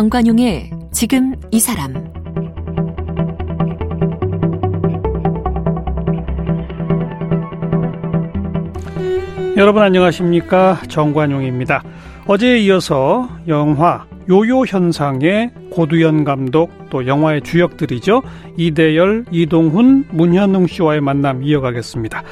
정관용의 지금 이 사람 여러분 안녕하십니까 정관용입니다. 어제에 이어서 영화 요요 현상의 고두현 감독 또 영화의 주역들이죠 이대열, 이동훈, 문현웅 씨와의 만남 이어가겠습니다.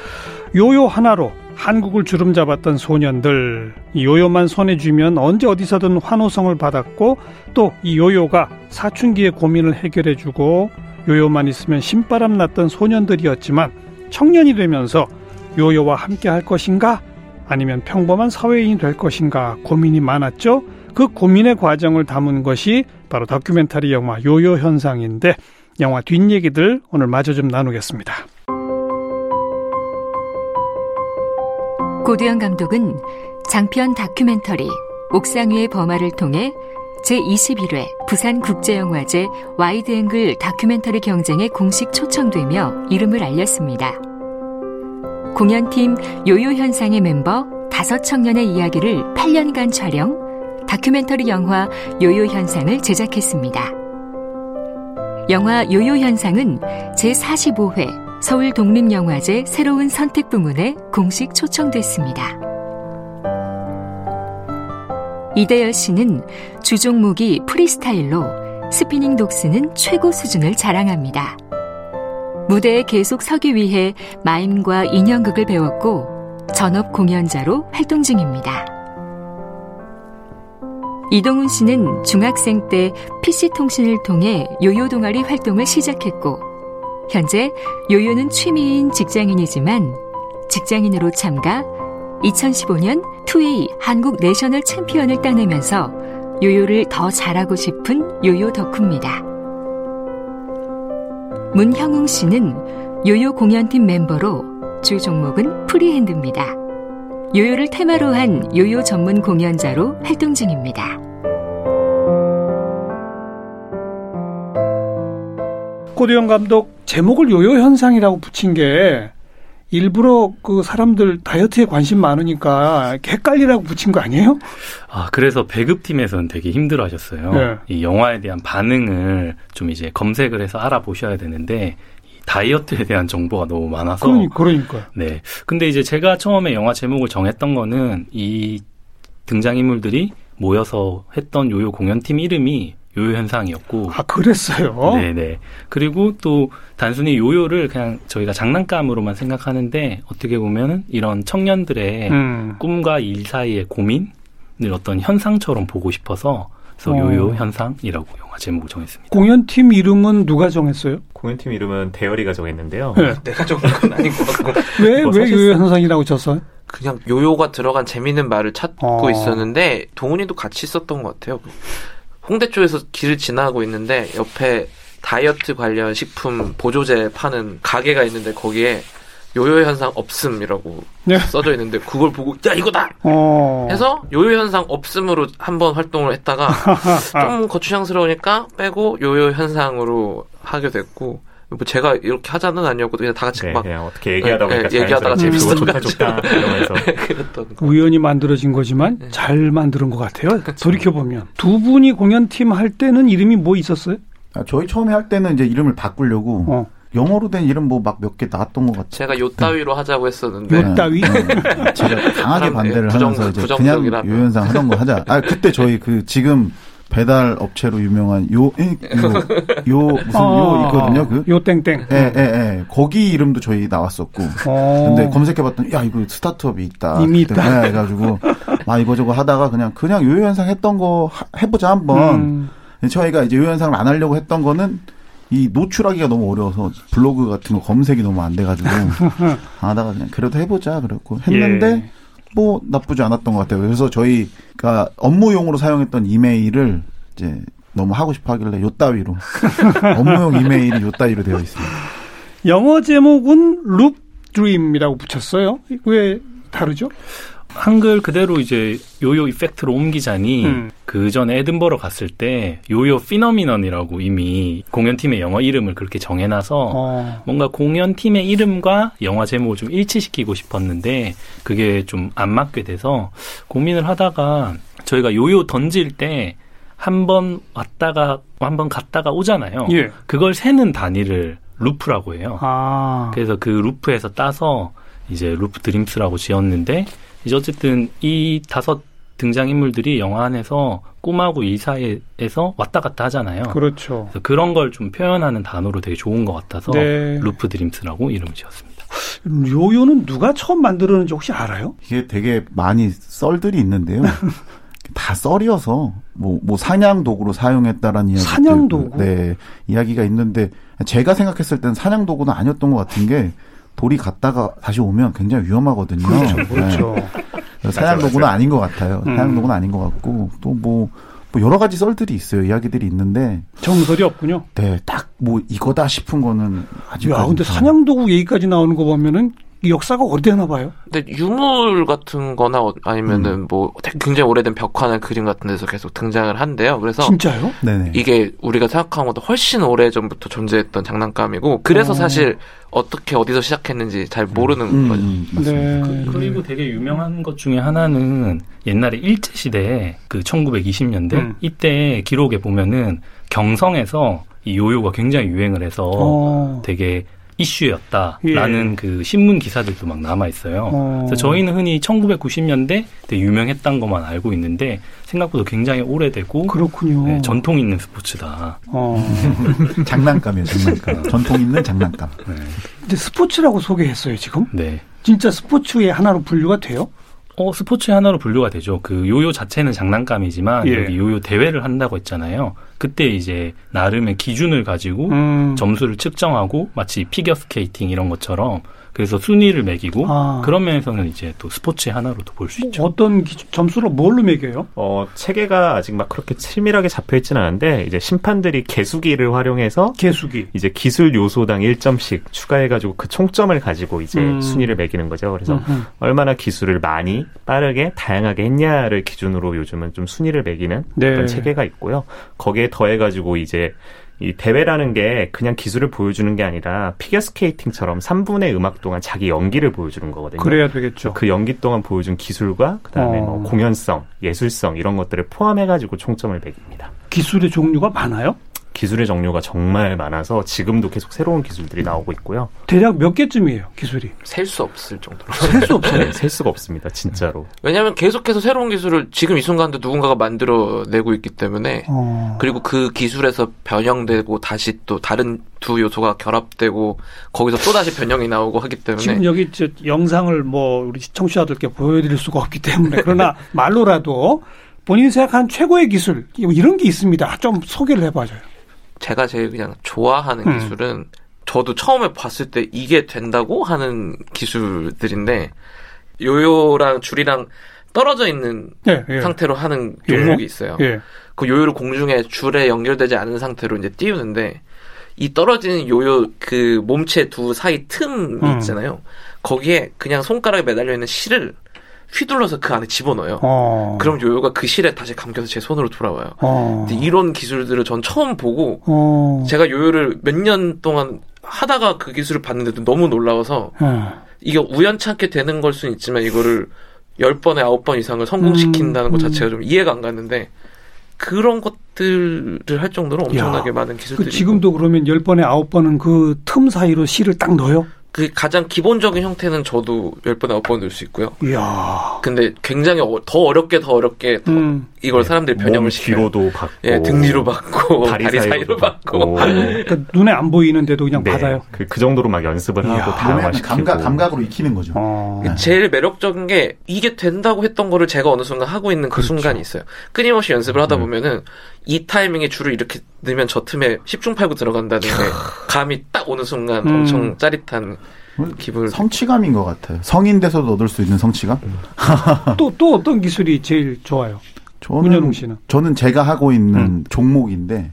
요요 하나로 한국을 주름 잡았던 소년들 이 요요만 손에 쥐면 언제 어디서든 환호성을 받았고 또 이 요요가 사춘기의 고민을 해결해주고 요요만 있으면 신바람 났던 소년들이었지만 청년이 되면서 요요와 함께 할 것인가 아니면 평범한 사회인이 될 것인가 고민이 많았죠. 그 고민의 과정을 담은 것이 바로 다큐멘터리 영화 요요 현상인데 영화 뒷얘기들 오늘 마저 좀 나누겠습니다. 고두현 감독은 장편 다큐멘터리 옥상 위의 버마를 통해 제21회 부산국제영화제 Wide Angle 다큐멘터리 경쟁에 공식 초청되며 이름을 알렸습니다. 공연팀 요요 현상의 멤버 다섯 청년의 이야기를 8년간 촬영, 다큐멘터리 영화 요요 현상을 제작했습니다. 영화 요요 현상은 제45회 서울 독립영화제 새로운 선택 부문에 공식 초청됐습니다. 이대열 씨는 주 종목이 프리스타일로 스피닝 독스는 최고 수준을 자랑합니다. 무대에 계속 서기 위해 마임과 인형극을 배웠고 전업 공연자로 활동 중입니다. 이동훈 씨는 중학생 때 PC통신을 통해 요요 동아리 활동을 시작했고 현재 요요는 취미인 직장인이지만 직장인으로 참가 2015년 2A 한국 national 챔피언을 따내면서 요요를 더 잘하고 싶은 요요 덕후입니다. 문형웅 씨는 요요 공연팀 멤버로 주 종목은 프리핸드입니다. 요요를 테마로 한 요요 전문 공연자로 활동 중입니다. 고대영 감독 제목을 요요 현상이라고 붙인 게 일부러 그 사람들 다이어트에 관심 많으니까 헷갈리라고 붙인 거 아니에요? 아, 그래서 배급팀에서는 되게 힘들어 하셨어요. 네. 이 영화에 대한 반응을 좀 이제 검색을 해서 알아보셔야 되는데, 다이어트에 대한 정보가 너무 많아서. 그러니까. 네. 근데 이제 제가 처음에 영화 제목을 정했던 거는 이 등장인물들이 모여서 했던 요요 공연팀 이름이 요요 현상이었고. 아, 그랬어요? 네네. 그리고 또 단순히 요요를 그냥 저희가 장난감으로만 생각하는데 어떻게 보면은 이런 청년들의 음. 꿈과 일 사이의 고민을 어떤 현상처럼 보고 싶어서 그래서 어. 요요 현상이라고 영화 제목을 정했습니다. 공연팀 이름은 누가 정했어요? 공연팀 이름은 대열이가 정했는데요. 네. 내가 정한 건 아닌 것 같고. 왜, 뭐 왜 요요 현상이라고 쳤어요? 그냥 요요가 들어간 재밌는 말을 찾고 어. 있었는데 동훈이도 같이 썼던 것 같아요. 홍대 쪽에서 길을 지나고 있는데 옆에 다이어트 관련 식품 보조제 파는 가게가 있는데 거기에 요요 현상 없음이라고 네. 써져 있는데 그걸 보고 야 이거다 어... 해서 요요 현상 없음으로 한번 활동을 했다가 좀 거추장스러우니까 빼고 요요 현상으로 하게 됐고 뭐 제가 이렇게 하자는 아니었고 그냥 다 같이 네, 막 그냥 어떻게 얘기하다 보니까 네, 얘기하다가 재밌어 좋다 좋다 이러면서 우연히 만들어진 거지만 네. 잘 만드는 것 같아요. 돌이켜 보면 두 분이 공연팀 할 때는 이름이 뭐 있었어요? 아, 저희 처음에 할 때는 이제 이름을 바꾸려고 어. 영어로 된 이름 뭐 막 몇 개 나왔던 것 같아요. 제가 요 따위로 하자고 했었는데. 요 따위? 네. 제가 강하게 반대를 부정, 하면서 이제 그냥 요현상 하던 거 하자. 아, 그때 저희 그 지금 배달 업체로 유명한 요, 요, 요, 무슨 아, 요 있거든요. 그. 요 땡땡. 예, 예, 예. 거기 이름도 저희 나왔었고. 어. 근데 검색해봤더니, 야, 이거 스타트업이 있다. 이미 있다. 네, 해가지고, 막 이거저거 하다가 그냥, 그냥 요요현상 했던 거 해보자 한번. 음. 저희가 이제 요요현상을 안 하려고 했던 거는, 이 노출하기가 너무 어려워서 블로그 같은 거 검색이 너무 안 돼가지고 하다가 그냥 그래도 해보자 그랬고 했는데 예. 뭐 나쁘지 않았던 것 같아요. 그래서 저희가 업무용으로 사용했던 이메일을 이제 너무 하고 싶어 하길래 요 따위로 업무용 이메일이 요 따위로 되어 있습니다. 영어 제목은 룹 Dream이라고 붙였어요. 왜 다르죠? 한글 그대로 이제 요요 effect로 옮기자니 음. 그 전에 에든버러 갔을 때 요요 phenomenon이라고 이미 공연팀의 영어 이름을 그렇게 정해놔서 어. 뭔가 공연팀의 이름과 영화 제목을 좀 일치시키고 싶었는데 그게 좀 안 맞게 돼서 고민을 하다가 저희가 요요 던질 때 한 번 왔다가 한 번 갔다가 오잖아요. 예. 그걸 세는 단위를 loop라고 해요. 아. 그래서 그 loop에서 따서 이제 Loop Dreams라고 지었는데 이제 어쨌든 이 다섯 등장 인물들이 영화 안에서 꿈하고 이 사이에서 왔다 갔다 하잖아요. 그렇죠. 그래서 그런 걸 좀 표현하는 단어로 되게 좋은 것 같아서 네. Loop Dreams라고 이름을 지었습니다. 요요는 누가 처음 만들었는지 혹시 알아요? 이게 되게 많이 썰들이 있는데요. 다 썰이어서 뭐, 뭐 사냥 도구로 사용했다라는 이야기 사냥 도구? 네 이야기가 있는데 제가 생각했을 때는 사냥 도구는 아니었던 것 같은 게 돌이 갔다가 다시 오면 굉장히 위험하거든요. 그렇죠, 네. 그렇죠. 사냥 도구는 아닌 것 같아요. 음. 사냥 도구는 아닌 것 같고 또뭐 뭐 여러 가지 썰들이 있어요. 이야기들이 있는데 정설이 없군요. 네 딱 뭐 이거다 싶은 거는 아직 야, 근데 사냥도구 얘기까지 나오는 거 보면은 이 역사가 오래되나 봐요. 근데 유물 같은 거나 어- 아니면은 뭐 굉장히 오래된 벽화나 그림 같은 데서 계속 등장을 한대요. 그래서 진짜요? 네네. 이게 우리가 생각한 것보다 훨씬 오래 전부터 존재했던 장난감이고 그래서 어. 사실 어떻게 어디서 시작했는지 잘 모르는 음, 거죠. 음, 맞습니다. 네. 그, 리고 되게 유명한 것 중에 하나는 옛날에 일제 시대에 그 1920년대 음. 이때 기록에 보면은 경성에서 이 요요가 굉장히 유행을 해서 어. 되게 이슈였다라는 예. 그 신문 기사들도 막 남아 있어요. 어. 그래서 저희는 흔히 1990년대 되게 유명했던 것만 알고 있는데 생각보다 굉장히 오래되고 그렇군요. 네, 전통 있는 스포츠다. 어. 장난감이에요, 장난감. 전통 있는 장난감. 네. 근데 스포츠라고 소개했어요, 지금? 네. 진짜 스포츠의 하나로 분류가 돼요? 어, 스포츠의 하나로 분류가 되죠. 그 요요 자체는 장난감이지만 예. 여기 요요 대회를 한다고 했잖아요. 그때 이제 나름의 기준을 가지고 음. 점수를 측정하고 마치 피겨 스케이팅 이런 것처럼 그래서 순위를 매기고 아. 그런 면에서는 이제 또 스포츠의 하나로도 볼 수 있죠. 어떤 점수로 뭘로 매겨요? 어, 체계가 아직 막 그렇게 치밀하게 잡혀 있지는 않은데 이제 심판들이 계수기를 활용해서 계수기. 이제 기술 요소당 1점씩 추가해가지고 그 총점을 가지고 이제 음. 순위를 매기는 거죠. 그래서 음흠. 얼마나 기술을 많이, 빠르게, 다양하게 했냐를 기준으로 요즘은 좀 순위를 매기는 네. 그런 체계가 있고요. 거기에 더해가지고 이제 이 대회라는 게 그냥 기술을 보여주는 게 아니라 피겨스케이팅처럼 3분의 음악 동안 자기 연기를 보여주는 거거든요. 그래야 되겠죠. 그 연기 동안 보여준 기술과 그다음에 어. 뭐 공연성, 예술성 이런 것들을 포함해가지고 총점을 매깁니다. 기술의 종류가 많아요? 기술의 종류가 정말 많아서 지금도 계속 새로운 기술들이 나오고 있고요. 대략 몇 개쯤이에요, 기술이? 셀 수 없을 정도로. 셀 수 없어요. 네, 셀 수가 없습니다, 진짜로. 왜냐하면 계속해서 새로운 기술을 지금 이 순간도 누군가가 만들어내고 있기 때문에 어. 그리고 그 기술에서 변형되고 다시 또 다른 두 요소가 결합되고 거기서 또 다시 변형이 나오고 하기 때문에 지금 여기 저 영상을 뭐 우리 시청자들께 보여드릴 수가 없기 때문에 그러나 말로라도 본인이 생각하는 최고의 기술 이런 게 있습니다. 좀 소개를 해봐줘요. 제가 제일 그냥 좋아하는 음. 기술은 저도 처음에 봤을 때 이게 된다고 하는 기술들인데 요요랑 줄이랑 떨어져 있는 예, 예. 상태로 하는 예. 종목이 있어요. 예. 그 요요를 공중에 줄에 연결되지 않은 상태로 이제 띄우는데 이 떨어지는 요요 그 몸체 두 사이 틈이 음. 있잖아요. 거기에 그냥 손가락에 매달려 있는 실을 휘둘러서 그 안에 집어넣어요. 어. 그럼 요요가 그 실에 다시 감겨서 제 손으로 돌아와요. 어. 근데 이런 기술들을 전 처음 보고 어. 제가 요요를 몇 년 동안 하다가 그 기술을 봤는데도 너무 놀라워서 예. 이게 우연찮게 되는 걸 수는 있지만 이거를 10번에 9번 이상을 성공시킨다는 음, 것 음. 자체가 좀 이해가 안 갔는데 그런 것들을 할 정도로 엄청나게 많은 기술들이 그 지금도 그러면 10번에 9번은 그 틈 사이로 실을 딱 넣어요? 그 가장 기본적인 형태는 저도 10번에 9번 넣을 수 있고요. 이야. 근데 굉장히 어- 더 어렵게 더 어렵게 더 음. 이걸 사람들이 변형을 몸 시켜요. 뒤로도 받고, 예, 등 뒤로 받고 다리, 다리, 사이로 사이로 받고 그러니까 눈에 안 보이는데도 그냥 네, 받아요. 그, 그 정도로 막 연습을 이야. 하고 다양화시키고 감각, 감각으로 익히는 거죠. 어. 네. 제일 매력적인 게 이게 된다고 했던 거를 제가 어느 순간 하고 있는 그 그렇죠. 순간이 있어요. 끊임없이 연습을 하다 음. 보면은 이 타이밍에 줄을 이렇게 넣으면 저 틈에 10중 8구 들어간다는 게 감이 딱 오는 순간 음. 엄청 짜릿한 기분을 성취감인 것 같아요. 성인 돼서도 얻을 수 있는 성취감? 또, 또 어떤 기술이 제일 좋아요? 씨는? 저는 제가 하고 있는 음. 종목인데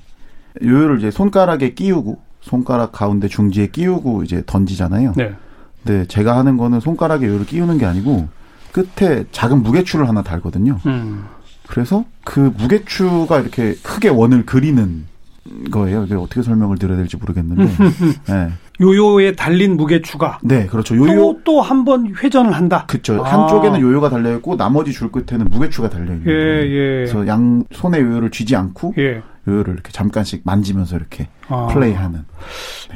요요를 이제 손가락에 끼우고 손가락 가운데 중지에 끼우고 이제 던지잖아요. 네. 근데 제가 하는 거는 손가락에 요요를 끼우는 게 아니고 끝에 작은 무게추를 하나 달거든요. 음. 그래서 그 무게추가 이렇게 크게 원을 그리는 거예요. 이게 어떻게 설명을 드려야 될지 모르겠는데. 네. 요요에 달린 무게 추가. 네, 그렇죠. 요요 또한 번 회전을 한다. 그렇죠. 아. 한쪽에는 요요가 달려 있고 나머지 줄 끝에는 무게 추가 달려 있는 예, 예. 그래서 양 손에 요요를 쥐지 않고 예. 요요를 이렇게 잠깐씩 만지면서 이렇게 아. 플레이하는.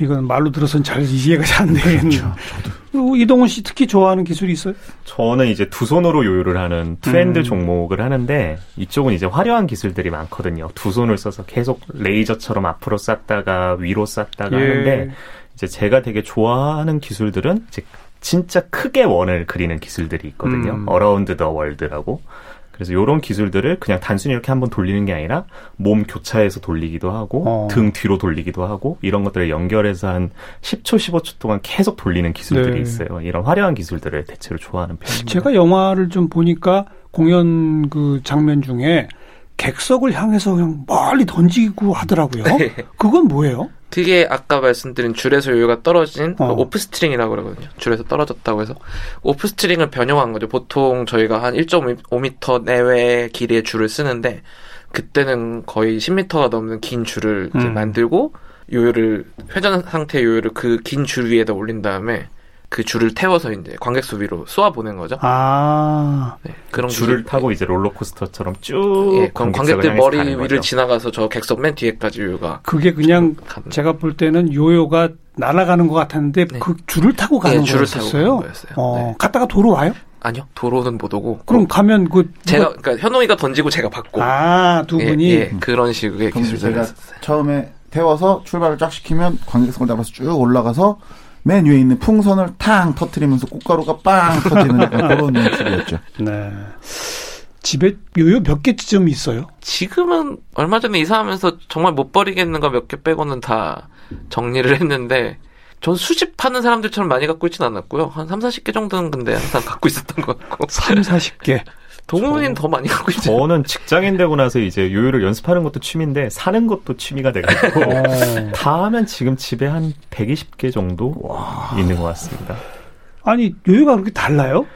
이건 말로 들어서는 잘 이해가 잘 안 되겠네요. 그렇죠. 저도. 이동훈 씨 특히 좋아하는 기술이 있어요? 저는 이제 두 손으로 요요를 하는 트렌드 음. 종목을 하는데 이쪽은 이제 화려한 기술들이 많거든요. 두 손을 써서 계속 레이저처럼 앞으로 쐈다가 위로 쐈다가 예. 하는데 이제 제가 되게 좋아하는 기술들은 이제 진짜 크게 원을 그리는 기술들이 있거든요. 음. around the world라고. 그래서 이런 기술들을 그냥 단순히 이렇게 한번 돌리는 게 아니라 몸 교차해서 돌리기도 하고 어. 등 뒤로 돌리기도 하고 이런 것들을 연결해서 한 10초, 15초 동안 계속 돌리는 기술들이 네. 있어요. 이런 화려한 기술들을 대체로 좋아하는 편입니다. 제가 영화를 좀 보니까 공연 그 장면 중에 객석을 향해서 그냥 멀리 던지고 하더라고요. 네. 그건 뭐예요? 그게 아까 말씀드린 줄에서 요요가 떨어진 그 어. 그 off-string이라고 그러거든요. 줄에서 떨어졌다고 해서 off-string을 변형한 거죠. 보통 저희가 한 1.5m 내외 길이의 줄을 쓰는데 그때는 거의 10m가 넘는 긴 줄을 음. 만들고 요요를 회전 상태 요요를 그 긴 줄 위에다 올린 다음에 그 줄을 태워서 이제 관객석 위로 쏘아 보낸 거죠. 아, 네, 그런 줄을. 타고 이제 롤러코스터처럼 쭉. 예, 그럼 관객들 머리 위를 거죠. 지나가서 저 객석 맨 뒤에까지 요요가. 그게 그냥 제가 볼 때는 요요가 날아가는 것 같았는데 네. 그 줄을 타고 가는 네, 줄을 거였어요. 타고 거였어요. 어, 네. 갔다가 도로 와요? 아니요, 도로는 못 오고. 그럼 가면 그 제가 그러니까 현웅이가 던지고 제가 받고. 아, 두 분이 예, 예, 그런 식의 기술을 제가 했었어요. 처음에 태워서 출발을 쫙 시키면 관객석을 잡아서 쭉 올라가서 맨 위에 있는 풍선을 탕 터트리면서 꽃가루가 빵 터지는 그런 연출이었죠. 네. 집에 요요 몇 개 지점이 있어요? 지금은 얼마 전에 이사하면서 정말 못 버리겠는가 몇개 빼고는 다 정리를 했는데 전 수집하는 사람들처럼 많이 갖고 있지는 않았고요. 한 3, 40개 정도는 근데 항상 갖고 있었던 것 같고. 3, 40개. 동훈이는 더 많이 갖고 있죠. 저는 직장인 되고 나서 이제 요요를 연습하는 것도 취미인데 사는 것도 취미가 돼가지고 어. 다 하면 지금 집에 한 120개 정도 와. 있는 것 같습니다. 아니 요요가 그렇게 달라요?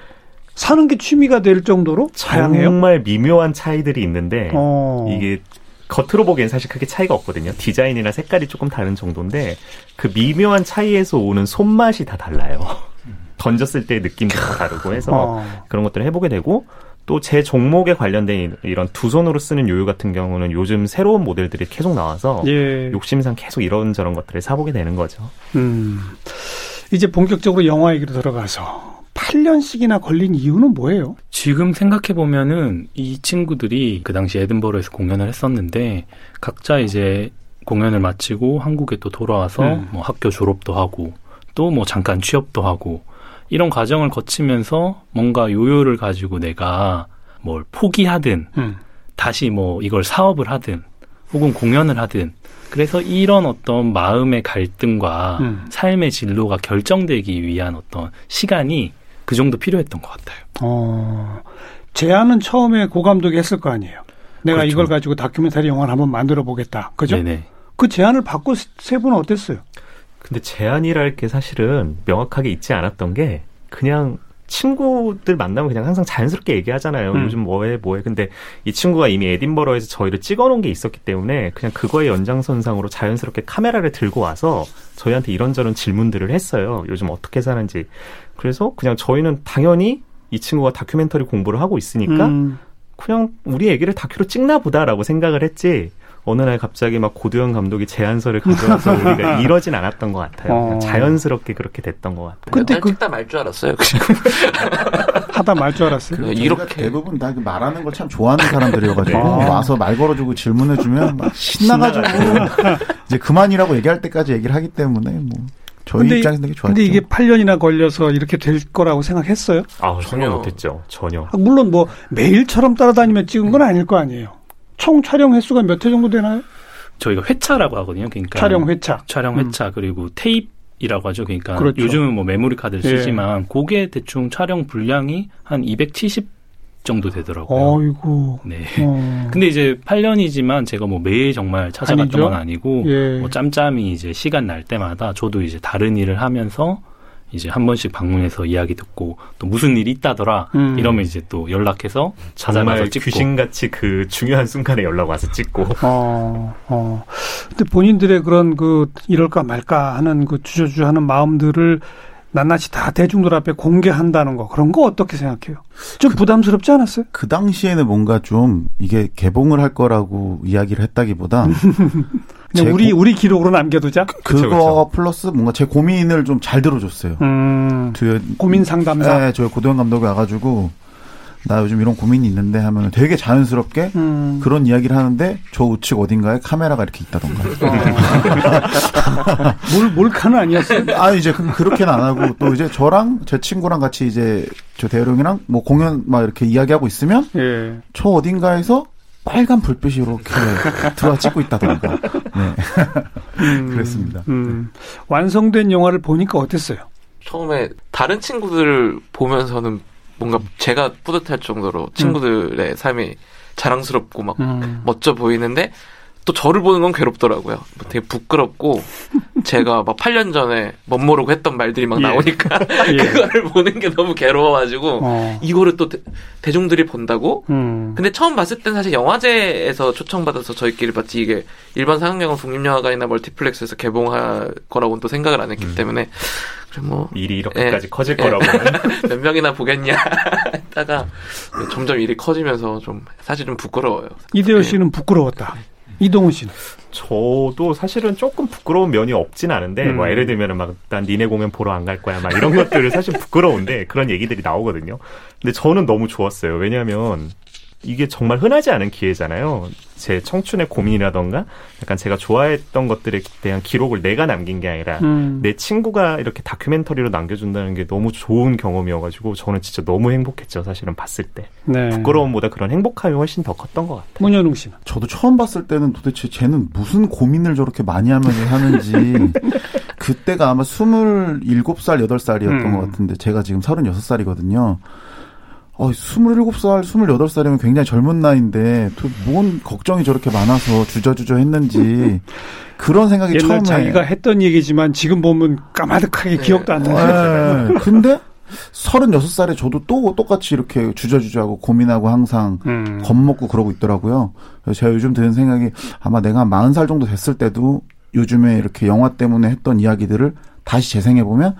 사는 게 취미가 될 정도로 다양해요? 정말 미묘한 차이들이 있는데 어. 이게 겉으로 보기엔 사실 크게 차이가 없거든요. 디자인이나 색깔이 조금 다른 정도인데 그 미묘한 차이에서 오는 손맛이 다 달라요. 던졌을 때의 느낌도 다르고 해서 어. 그런 것들을 해보게 되고 또 제 종목에 관련된 이런 두 손으로 쓰는 요요 같은 경우는 요즘 새로운 모델들이 계속 나와서 예. 욕심상 계속 이런저런 것들을 사보게 되는 거죠. 음. 이제 본격적으로 영화 얘기로 들어가서 8년씩이나 걸린 이유는 뭐예요? 지금 생각해 보면은 이 친구들이 그 당시 에든버러에서 공연을 했었는데 각자 이제 공연을 마치고 한국에 또 돌아와서 음. 뭐 학교 졸업도 하고 또 뭐 잠깐 취업도 하고 이런 과정을 거치면서 뭔가 요요를 가지고 내가 뭘 포기하든 음. 다시 뭐 이걸 사업을 하든 혹은 공연을 하든 그래서 이런 어떤 마음의 갈등과 음. 삶의 진로가 결정되기 위한 어떤 시간이 그 정도 필요했던 것 같아요. 어, 제안은 처음에 고 감독이 했을 거 아니에요. 내가 그렇죠. 이걸 가지고 다큐멘터리 영화를 한번 만들어 보겠다. 그죠? 네네. 그 제안을 받고 세 분은 어땠어요? 근데 제안이랄 게 사실은 명확하게 있지 않았던 게 그냥 친구들 만나면 그냥 항상 자연스럽게 얘기하잖아요. 음. 요즘 뭐해 뭐해. 근데 이 친구가 이미 에딘버러에서 저희를 찍어놓은 게 있었기 때문에 그냥 그거의 연장선상으로 자연스럽게 카메라를 들고 와서 저희한테 이런저런 질문들을 했어요. 요즘 어떻게 사는지. 그래서 그냥 저희는 당연히 이 친구가 다큐멘터리 공부를 하고 있으니까 음. 그냥 우리 얘기를 다큐로 찍나 보다라고 생각을 했지. 어느 날 갑자기 막 고두현 감독이 제안서를 가져와서 우리가 이러진 않았던 것 같아요. 어. 자연스럽게 그렇게 됐던 것 같아요. 근데 그... 찍다 말 줄 알았어요. 하다 말 줄 알았어요. 그, 이렇게 대부분 다그 말하는 걸 참 좋아하는 사람들이어가지고 아. 와서 말 걸어주고 질문해주면 막 신나가지고 이제 그만이라고 얘기할 때까지 얘기를 하기 때문에 뭐. 저희 근데, 입장에서 되게 좋았죠. 근데 이게 8년이나 걸려서 이렇게 될 거라고 생각했어요? 아, 전혀 못했죠. 전혀. 아, 물론 뭐 매일처럼 따라다니며 찍은 건 아닐 거 아니에요. 총 촬영 횟수가 몇 회 정도 되나요? 저희가 회차라고 하거든요. 그러니까 촬영 회차, 촬영 회차 음. 그리고 테이프 이라고 하죠. 그러니까 그렇죠. 요즘은 뭐 메모리 카드를 예. 쓰지만 그게 대충 촬영 분량이 한 270 정도 되더라고요. 아이고. 네. 어. 근데 이제 8년이지만 제가 뭐 매일 정말 찾아갔던 아니죠? 건 아니고 예. 뭐 짬짬이 이제 시간 날 때마다 저도 이제 다른 일을 하면서 이제 한 번씩 방문해서 이야기 듣고 또 무슨 일이 있다더라 음. 이러면 이제 또 연락해서 찾아가서 찍고 귀신같이 그 중요한 순간에 연락 와서 찍고 어, 어. 근데 본인들의 그런 그 이럴까 말까 하는 그 주저주저하는 마음들을 낱낱이 다 대중들 앞에 공개한다는 거 그런 거 어떻게 생각해요? 좀 그, 부담스럽지 않았어요? 그 당시에는 뭔가 좀 이게 개봉을 할 거라고 이야기를 했다기보다 그냥 우리 고, 우리 기록으로 남겨두자. 그, 그거 그쵸, 플러스 뭔가 제 고민을 좀 잘 들어줬어요. 음, 고민 상담사. 네, 저희 고도현 감독이 와가지고 나 요즘 이런 고민이 있는데 하면 되게 자연스럽게 음. 그런 이야기를 하는데 저 우측 어딘가에 카메라가 이렇게 있다던가. 어. 몰, 몰카는 아니었어요? 아, 이제 그, 그렇게는 안 하고 또 이제 저랑 제 친구랑 같이 이제 저 대열형이랑 뭐 공연 막 이렇게 이야기하고 있으면 예. 저 어딘가에서 빨간 불빛이 이렇게 들어와 찍고 있다던가. 네. 음, 그랬습니다. 음. 완성된 영화를 보니까 어땠어요? 처음에 다른 친구들을 보면서는 뭔가 제가 뿌듯할 정도로 친구들의 음. 삶이 자랑스럽고 막 음. 멋져 보이는데 또 저를 보는 건 괴롭더라고요. 뭐 되게 부끄럽고 제가 막 8년 전에 멋모르고 했던 말들이 막 예. 나오니까 예. 그거를 보는 게 너무 괴로워가지고 어. 이거를 또 대, 중들이 본다고. 음. 근데 처음 봤을 땐 사실 영화제에서 초청받아서 저희끼리 봤지 이게 일반 상영관 국립영화관이나 멀티플렉스에서 개봉할 거라고는 또 생각을 안 했기 음. 때문에 뭐 일이 이렇게까지 예, 커질 거라고 몇 명이나 보겠냐 했다가 점점 일이 커지면서 좀 사실 좀 부끄러워요. 이대호 씨는 부끄러웠다. 이동훈 씨는? 저도 사실은 조금 부끄러운 면이 없진 않은데, 음. 뭐, 예를 들면 막, 난 니네 공연 보러 안 갈 거야, 막 이런 것들을 사실 부끄러운데, 그런 얘기들이 나오거든요. 근데 저는 너무 좋았어요. 왜냐하면, 이게 정말 흔하지 않은 기회잖아요. 제 청춘의 고민이라던가 약간 제가 좋아했던 것들에 대한 기록을 내가 남긴 게 아니라 음. 내 친구가 이렇게 다큐멘터리로 남겨준다는 게 너무 좋은 경험이어가지고 저는 진짜 너무 행복했죠. 사실은 봤을 때 네. 부끄러움보다 그런 행복함이 훨씬 더 컸던 것 같아요. 문현웅 씨는 저도 처음 봤을 때는 도대체 쟤는 무슨 고민을 저렇게 많이 하면서 하는지 그때가 아마 27살, 8살이었던 음. 것 같은데 제가 지금 36살이거든요. 어, 27살, 28살이면 굉장히 젊은 나이인데, 또 뭔 걱정이 저렇게 많아서 주저주저 했는지, 그런 생각이 처음에. 자기가 했던 얘기지만 지금 보면 까마득하게 네. 기억도 안 나요. 네. 근데, 36살에 저도 또 똑같이 이렇게 주저주저하고 고민하고 항상 음. 겁먹고 그러고 있더라고요. 그래서 제가 요즘 드는 생각이 아마 내가 한 40살 정도 됐을 때도 요즘에 이렇게 영화 때문에 했던 이야기들을 다시 재생해보면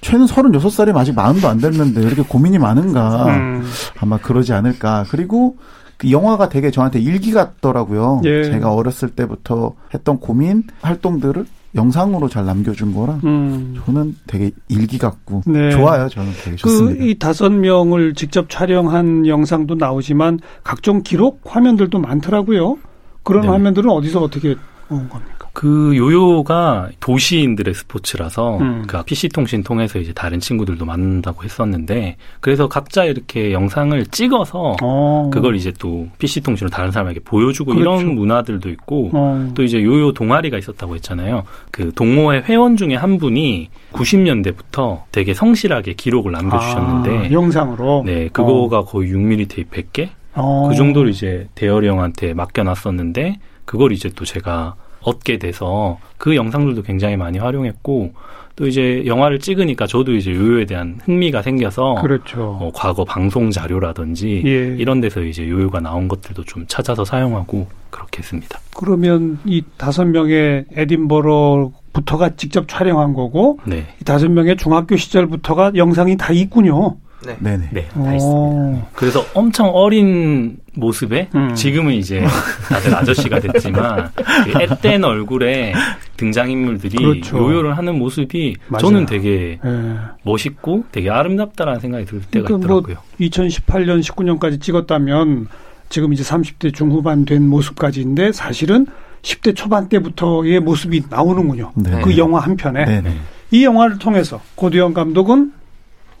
최는 36살이면 아직 마음도 안 됐는데 왜 이렇게 고민이 많은가 음. 아마 그러지 않을까 그리고 그 영화가 되게 저한테 일기 같더라고요 예. 제가 어렸을 때부터 했던 고민 활동들을 영상으로 잘 남겨준 거라 음. 저는 되게 일기 같고 네. 좋아요 저는 되게 좋습니다. 그이 다섯 명을 직접 촬영한 영상도 나오지만 각종 기록 화면들도 많더라고요. 그런 네. 화면들은 어디서 어떻게 온 겁니까? 그 요요가 도시인들의 스포츠라서 음. 그 PC 통신 통해서 이제 다른 친구들도 만난다고 했었는데 그래서 각자 이렇게 영상을 찍어서 어. 그걸 이제 또 PC 통신으로 다른 사람에게 보여주고 그렇죠. 이런 문화들도 있고 어. 또 이제 요요 동아리가 있었다고 했잖아요. 그 동호회 회원 중에 한 분이 90년대부터 되게 성실하게 기록을 남겨주셨는데 아, 영상으로 네 그거가 어. 거의 6mm 테이프 100개 어. 그 정도를 이제 대열이 형한테 맡겨놨었는데 그걸 이제 또 제가 얻게 돼서 그 영상들도 굉장히 많이 활용했고 또 이제 영화를 찍으니까 저도 이제 요요에 대한 흥미가 생겨서 그렇죠. 어, 과거 방송 자료라든지 예. 이런 데서 이제 요요가 나온 것들도 좀 찾아서 사용하고 그렇게 했습니다. 그러면 이 다섯 명의 에딘버러부터가 직접 촬영한 거고 네. 이 다섯 명의 중학교 시절부터가 영상이 다 있군요. 네. 네네. 네, 다 있습니다. 그래서 엄청 어린 모습에 음. 지금은 이제 다들 아저씨가 됐지만 앳된 얼굴에 등장인물들이 그렇죠. 요요를 하는 모습이 맞아요. 저는 되게 네. 멋있고 되게 아름답다라는 생각이 들 때가 그러니까 있더라고요. 뭐 2018년, 19년까지 찍었다면 지금 이제 30대 중후반 된 모습까지인데 사실은 10대 초반 때부터의 모습이 나오는군요. 네. 그 영화 한 편에. 네. 이 영화를 통해서 고두영 감독은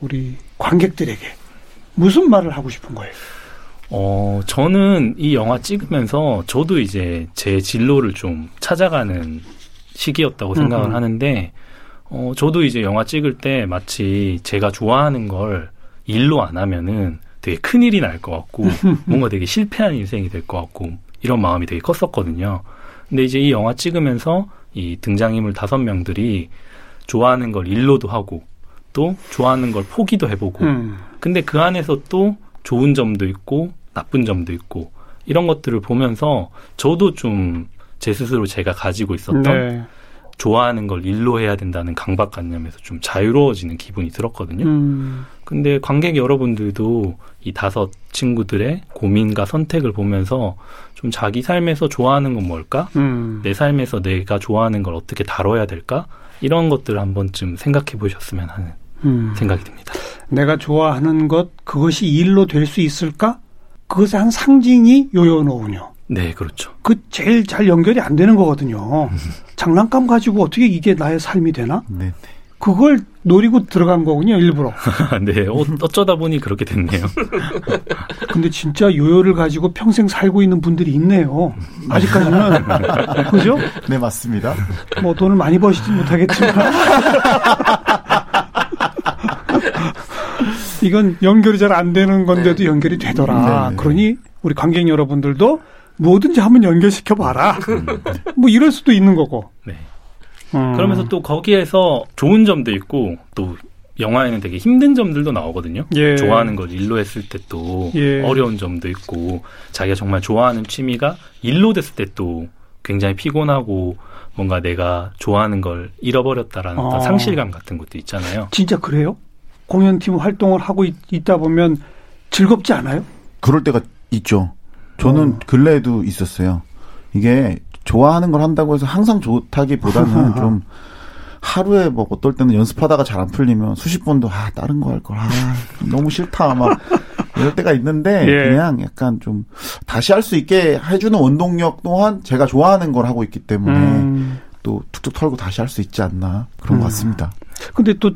우리 관객들에게 무슨 말을 하고 싶은 거예요? 어, 저는 이 영화 찍으면서 저도 이제 제 진로를 좀 찾아가는 시기였다고 생각을 음음. 하는데, 어, 저도 이제 영화 찍을 때 마치 제가 좋아하는 걸 일로 안 하면은 되게 큰일이 날 것 같고, 뭔가 되게 실패한 인생이 될 것 같고, 이런 마음이 되게 컸었거든요. 근데 이제 이 영화 찍으면서 이 등장인물 다섯 명들이 좋아하는 걸 일로도 하고, 또 좋아하는 걸 포기도 해보고 음. 근데 그 안에서 또 좋은 점도 있고 나쁜 점도 있고 이런 것들을 보면서 저도 좀 제 스스로 제가 가지고 있었던 네. 좋아하는 걸 일로 해야 된다는 강박관념에서 좀 자유로워지는 기분이 들었거든요. 음. 근데 관객 여러분들도 이 다섯 친구들의 고민과 선택을 보면서 좀 자기 삶에서 좋아하는 건 뭘까? 음. 내 삶에서 내가 좋아하는 걸 어떻게 다뤄야 될까? 이런 것들을 한 번쯤 생각해 보셨으면 하는 음. 생각이 듭니다. 내가 좋아하는 것, 그것이 일로 될 수 있을까? 그것의 한 상징이 요요노운요. 네, 그렇죠. 그 제일 잘 연결이 안 되는 거거든요. 장난감 가지고 어떻게 이게 나의 삶이 되나? 네. 네. 그걸 노리고 들어간 거군요, 일부러. 네, 어, 어쩌다 보니 그렇게 됐네요. 근데 진짜 요요를 가지고 평생 살고 있는 분들이 있네요. 아직까지는. 그죠? 네, 맞습니다. 뭐 돈을 많이 버시지 못하겠지만. 이건 연결이 잘 안 되는 건데도 네. 연결이 되더라. 네, 네. 그러니 우리 관객 여러분들도 뭐든지 한번 연결시켜 봐라. 뭐 이럴 수도 있는 거고. 네. 음. 그러면서 또 거기에서 좋은 점도 있고 또 영화에는 되게 힘든 점들도 나오거든요. 예. 좋아하는 걸 일로 했을 때 또 예. 어려운 점도 있고 자기가 정말 좋아하는 취미가 일로 됐을 때 또 굉장히 피곤하고 뭔가 내가 좋아하는 걸 잃어버렸다라는 아. 상실감 같은 것도 있잖아요. 진짜 그래요? 공연팀 활동을 하고 있, 다 보면 즐겁지 않아요? 그럴 때가 있죠. 저는 어. 근래에도 있었어요. 이게 좋아하는 걸 한다고 해서 항상 좋다기보다는 좀 하루에 뭐 어떨 때는 연습하다가 잘 안 풀리면 수십 번도 아 다른 거 할 걸 아 너무 싫다 막 이럴 때가 있는데 예. 그냥 약간 좀 다시 할 수 있게 해주는 원동력 또한 제가 좋아하는 걸 하고 있기 때문에 음. 또 툭툭 털고 다시 할 수 있지 않나 그런 음. 것 같습니다. 근데 또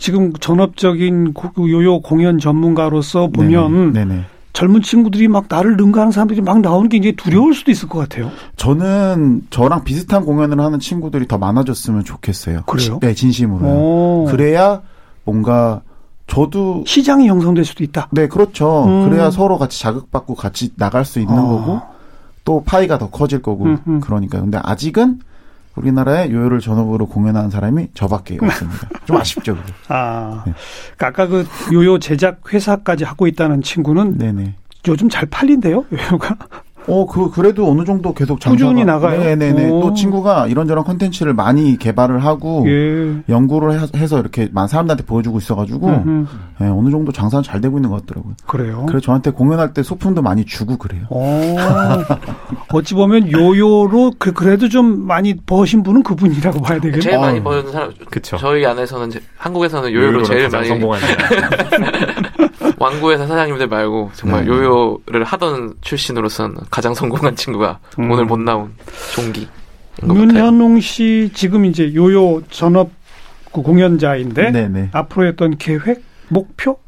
지금 전업적인 요요 공연 전문가로서 보면 네네. 네네. 젊은 친구들이 막 나를 능가하는 사람들이 막 나오는 게 이제 두려울 수도 있을 것 같아요. 저는 저랑 비슷한 공연을 하는 친구들이 더 많아졌으면 좋겠어요. 그래요? 네, 진심으로. 그래야 뭔가 저도 시장이 형성될 수도 있다. 네, 그렇죠. 음. 그래야 서로 같이 자극받고 같이 나갈 수 있는 어. 거고 또 파이가 더 커질 거고 음, 음. 그러니까 근데 아직은 우리나라에 요요를 전업으로 공연하는 사람이 저밖에 없습니다. 좀 아쉽죠. 그게. 아, 네. 그러니까 아까 그 요요 제작 회사까지 하고 있다는 친구는 네네. 요즘 잘 팔린대요, 요요가. 어, 그, 그래도 어느 정도 계속 장사가. 꾸준히 나가요. 네네네. 또 친구가 이런저런 컨텐츠를 많이 개발을 하고, 예. 연구를 해서 이렇게 많은 사람들한테 보여주고 있어가지고, 네, 어느 정도 장사는 잘 되고 있는 것 같더라고요. 그래요? 그래서 저한테 공연할 때 소품도 많이 주고 그래요. 어, 어찌 보면 요요로 그, 그래도 좀 많이 버신 분은 그분이라고 봐야 되겠네요. 제일 많이 버는 사람, 그쵸. 저희 안에서는, 한국에서는 요요로 제일 많이. 성공하는 왕구회사 사장님들 말고 정말 네. 요요를 하던 출신으로서는 가장 성공한 친구가 음. 오늘 못 나온 종기. 윤현웅 씨 지금 이제 요요 전업 그 공연자인데 네네. 앞으로 했던 계획, 목표?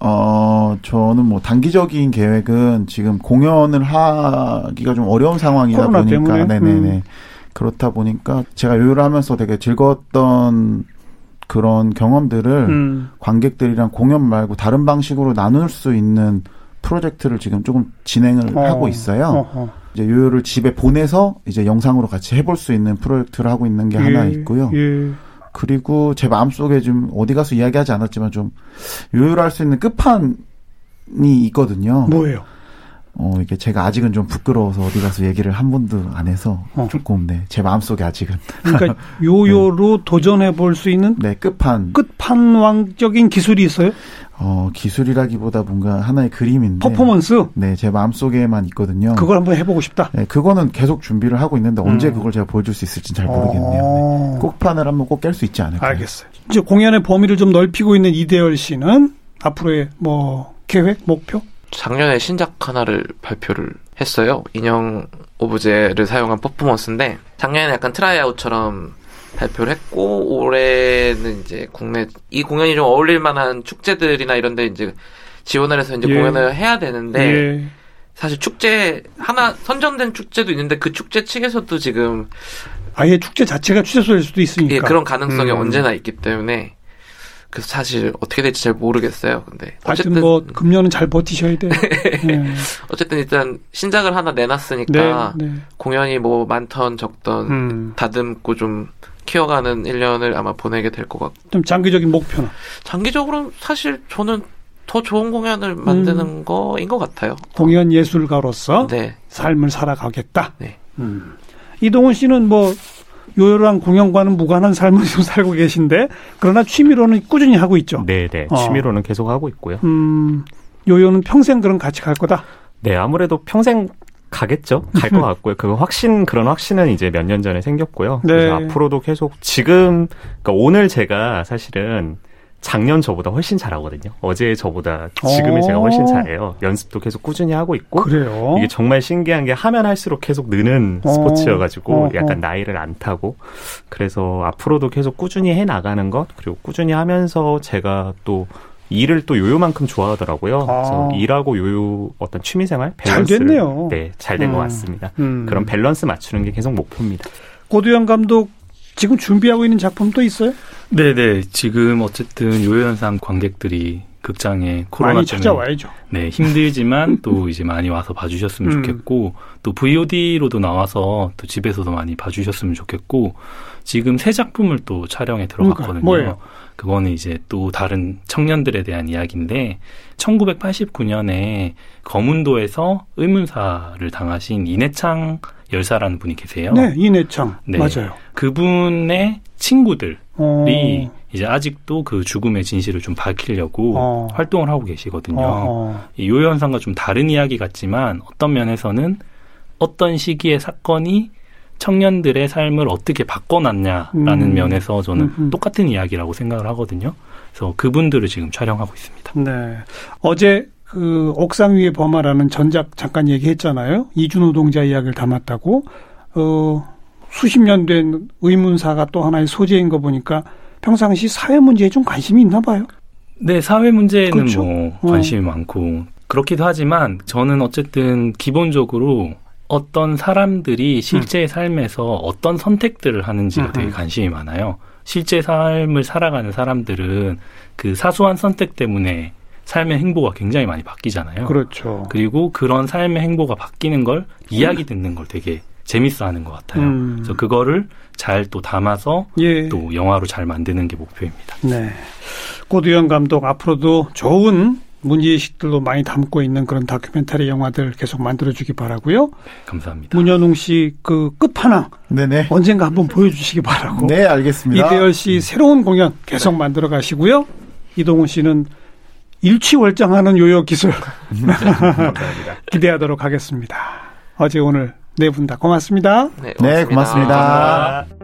어, 저는 뭐 단기적인 계획은 지금 공연을 하기가 좀 어려운 상황이다 보니까 때문에? 네네네. 음. 그렇다 보니까 제가 요요를 하면서 되게 즐거웠던 그런 경험들을 음. 관객들이랑 공연 말고 다른 방식으로 나눌 수 있는 프로젝트를 지금 조금 진행을 어. 하고 있어요. 어허. 이제 요요를 집에 보내서 이제 영상으로 같이 해볼 수 있는 프로젝트를 하고 있는 게 예. 하나 있고요. 예. 그리고 제 마음속에 좀 어디 가서 이야기하지 않았지만 좀 요요를 할 수 있는 끝판이 있거든요. 뭐예요? 어, 이게 제가 아직은 좀 부끄러워서 어디 가서 얘기를 한 번도 안 해서 어. 조금, 네, 제 마음속에 아직은. 그러니까 요요로 네. 도전해 볼 수 있는? 네, 끝판. 끝판왕적인 기술이 있어요? 어, 기술이라기보다 뭔가 하나의 그림인데. 퍼포먼스? 네, 제 마음속에만 있거든요. 그걸 한번 해보고 싶다? 네, 그거는 계속 준비를 하고 있는데 음. 언제 그걸 제가 보여줄 수 있을지 잘 모르겠네요. 어. 네. 꼭판을 한번 꼭 깰 수 있지 않을까. 알겠어요. 이제 공연의 범위를 좀 넓히고 있는 이대열 씨는 앞으로의 뭐 계획, 목표? 작년에 신작 하나를 발표를 했어요. 인형 오브제를 사용한 퍼포먼스인데 작년에는 약간 tryout처럼 발표를 했고 올해는 이제 국내 이 공연이 좀 어울릴 만한 축제들이나 이런데 이제 지원을 해서 이제 예. 공연을 해야 되는데 예. 사실 축제 하나 선정된 축제도 있는데 그 축제 측에서도 지금 아예 축제 자체가 취소될 수도 있으니까 예, 그런 가능성이 음. 언제나 있기 때문에 그래서 사실 어떻게 될지 잘 모르겠어요. 근데 어쨌든 뭐 금년은 잘 버티셔야 돼요. 네. 어쨌든 일단 신작을 하나 내놨으니까 네, 네. 공연이 뭐 많던 적던 음. 다듬고 좀 키워가는 1년을 아마 보내게 될 것 같고. 좀 장기적인 목표는? 장기적으로 사실 저는 더 좋은 공연을 만드는 음. 거인 것 같아요. 공연 예술가로서 네. 삶을 살아가겠다. 네. 음. 이동훈 씨는 뭐 요요랑 공연과는 무관한 삶을 좀 살고 계신데 그러나 취미로는 꾸준히 하고 있죠. 네, 네. 어. 취미로는 계속 하고 있고요. 음, 요요는 평생 그럼 같이 갈 거다. 네, 아무래도 평생 가겠죠. 갈 것 같고요. 그 확신 그런 확신은 이제 몇 년 전에 생겼고요. 네. 그래서 앞으로도 계속 지금 그러니까 오늘 제가 사실은 작년 저보다 훨씬 잘하거든요. 어제 저보다 지금의 제가 훨씬 어. 잘해요. 연습도 계속 꾸준히 하고 있고. 그래요? 이게 정말 신기한 게 하면 할수록 계속 느는 어. 스포츠여가지고 어. 약간 나이를 안 타고. 그래서 앞으로도 계속 꾸준히 해 나가는 것 그리고 꾸준히 하면서 제가 또 일을 또 요요만큼 좋아하더라고요. 아. 그래서 일하고 요요 어떤 취미생활 밸런스 잘 됐네요. 네, 잘 된것 음. 같습니다. 음. 그런 밸런스 맞추는 게 계속 목표입니다. 고두영 감독 지금 준비하고 있는 작품도 있어요? 네네. 지금 어쨌든 요요현상 관객들이 극장에 코로나 많이 때문에 찾아와야죠. 네 힘들지만 또 이제 많이 와서 봐주셨으면 음. 좋겠고 또 VOD로도 나와서 또 집에서도 많이 봐주셨으면 좋겠고 지금 새 작품을 또 촬영에 들어갔거든요. 뭐예요? 그거는 이제 또 다른 청년들에 대한 이야기인데 1989년에 거문도에서 의문사를 당하신 이내창 열사라는 분이 계세요. 네, 이내창 네. 맞아요. 그분의 친구들이 어. 이제 아직도 그 죽음의 진실을 좀 밝히려고 어. 활동을 하고 계시거든요. 어. 이 요현상과 좀 다른 이야기 같지만 어떤 면에서는 어떤 시기의 사건이 청년들의 삶을 어떻게 바꿔놨냐라는 음. 면에서 저는 음흠. 똑같은 이야기라고 생각을 하거든요. 그래서 그분들을 지금 촬영하고 있습니다. 네. 어제 그 옥상 위의 범아라는 전작 잠깐 얘기했잖아요. 이주 노 동자 이야기를 담았다고. 어, 수십 년 된 의문사가 또 하나의 소재인 거 보니까 평상시 사회 문제에 좀 관심이 있나 봐요. 네, 사회 문제에는 그렇죠? 뭐 관심이 어. 많고 그렇기도 하지만 저는 어쨌든 기본적으로 어떤 사람들이 실제 음. 삶에서 어떤 선택들을 하는지가 음. 되게 관심이 많아요. 실제 삶을 살아가는 사람들은 그 사소한 선택 때문에 삶의 행보가 굉장히 많이 바뀌잖아요. 그렇죠. 그리고 그런 삶의 행보가 바뀌는 걸 이야기 듣는 걸 되게 재밌어 하는 것 같아요. 음. 그래서 그거를 잘 또 담아서 예. 또 영화로 잘 만드는 게 목표입니다. 네. 고두영 감독 앞으로도 좋은 문제의식들로 많이 담고 있는 그런 다큐멘터리 영화들 계속 만들어주기 바라고요. 네, 감사합니다. 문현웅 씨 그 끝판왕 네네. 언젠가 한번 보여주시기 바라고. 네, 알겠습니다. 이대열 씨 새로운 공연 계속 네. 만들어 가시고요. 이동훈 씨는 일취월장하는 요요 기술 기대하도록 하겠습니다. 어제 오늘 네 분 다 고맙습니다. 네, 고맙습니다. 네, 고맙습니다.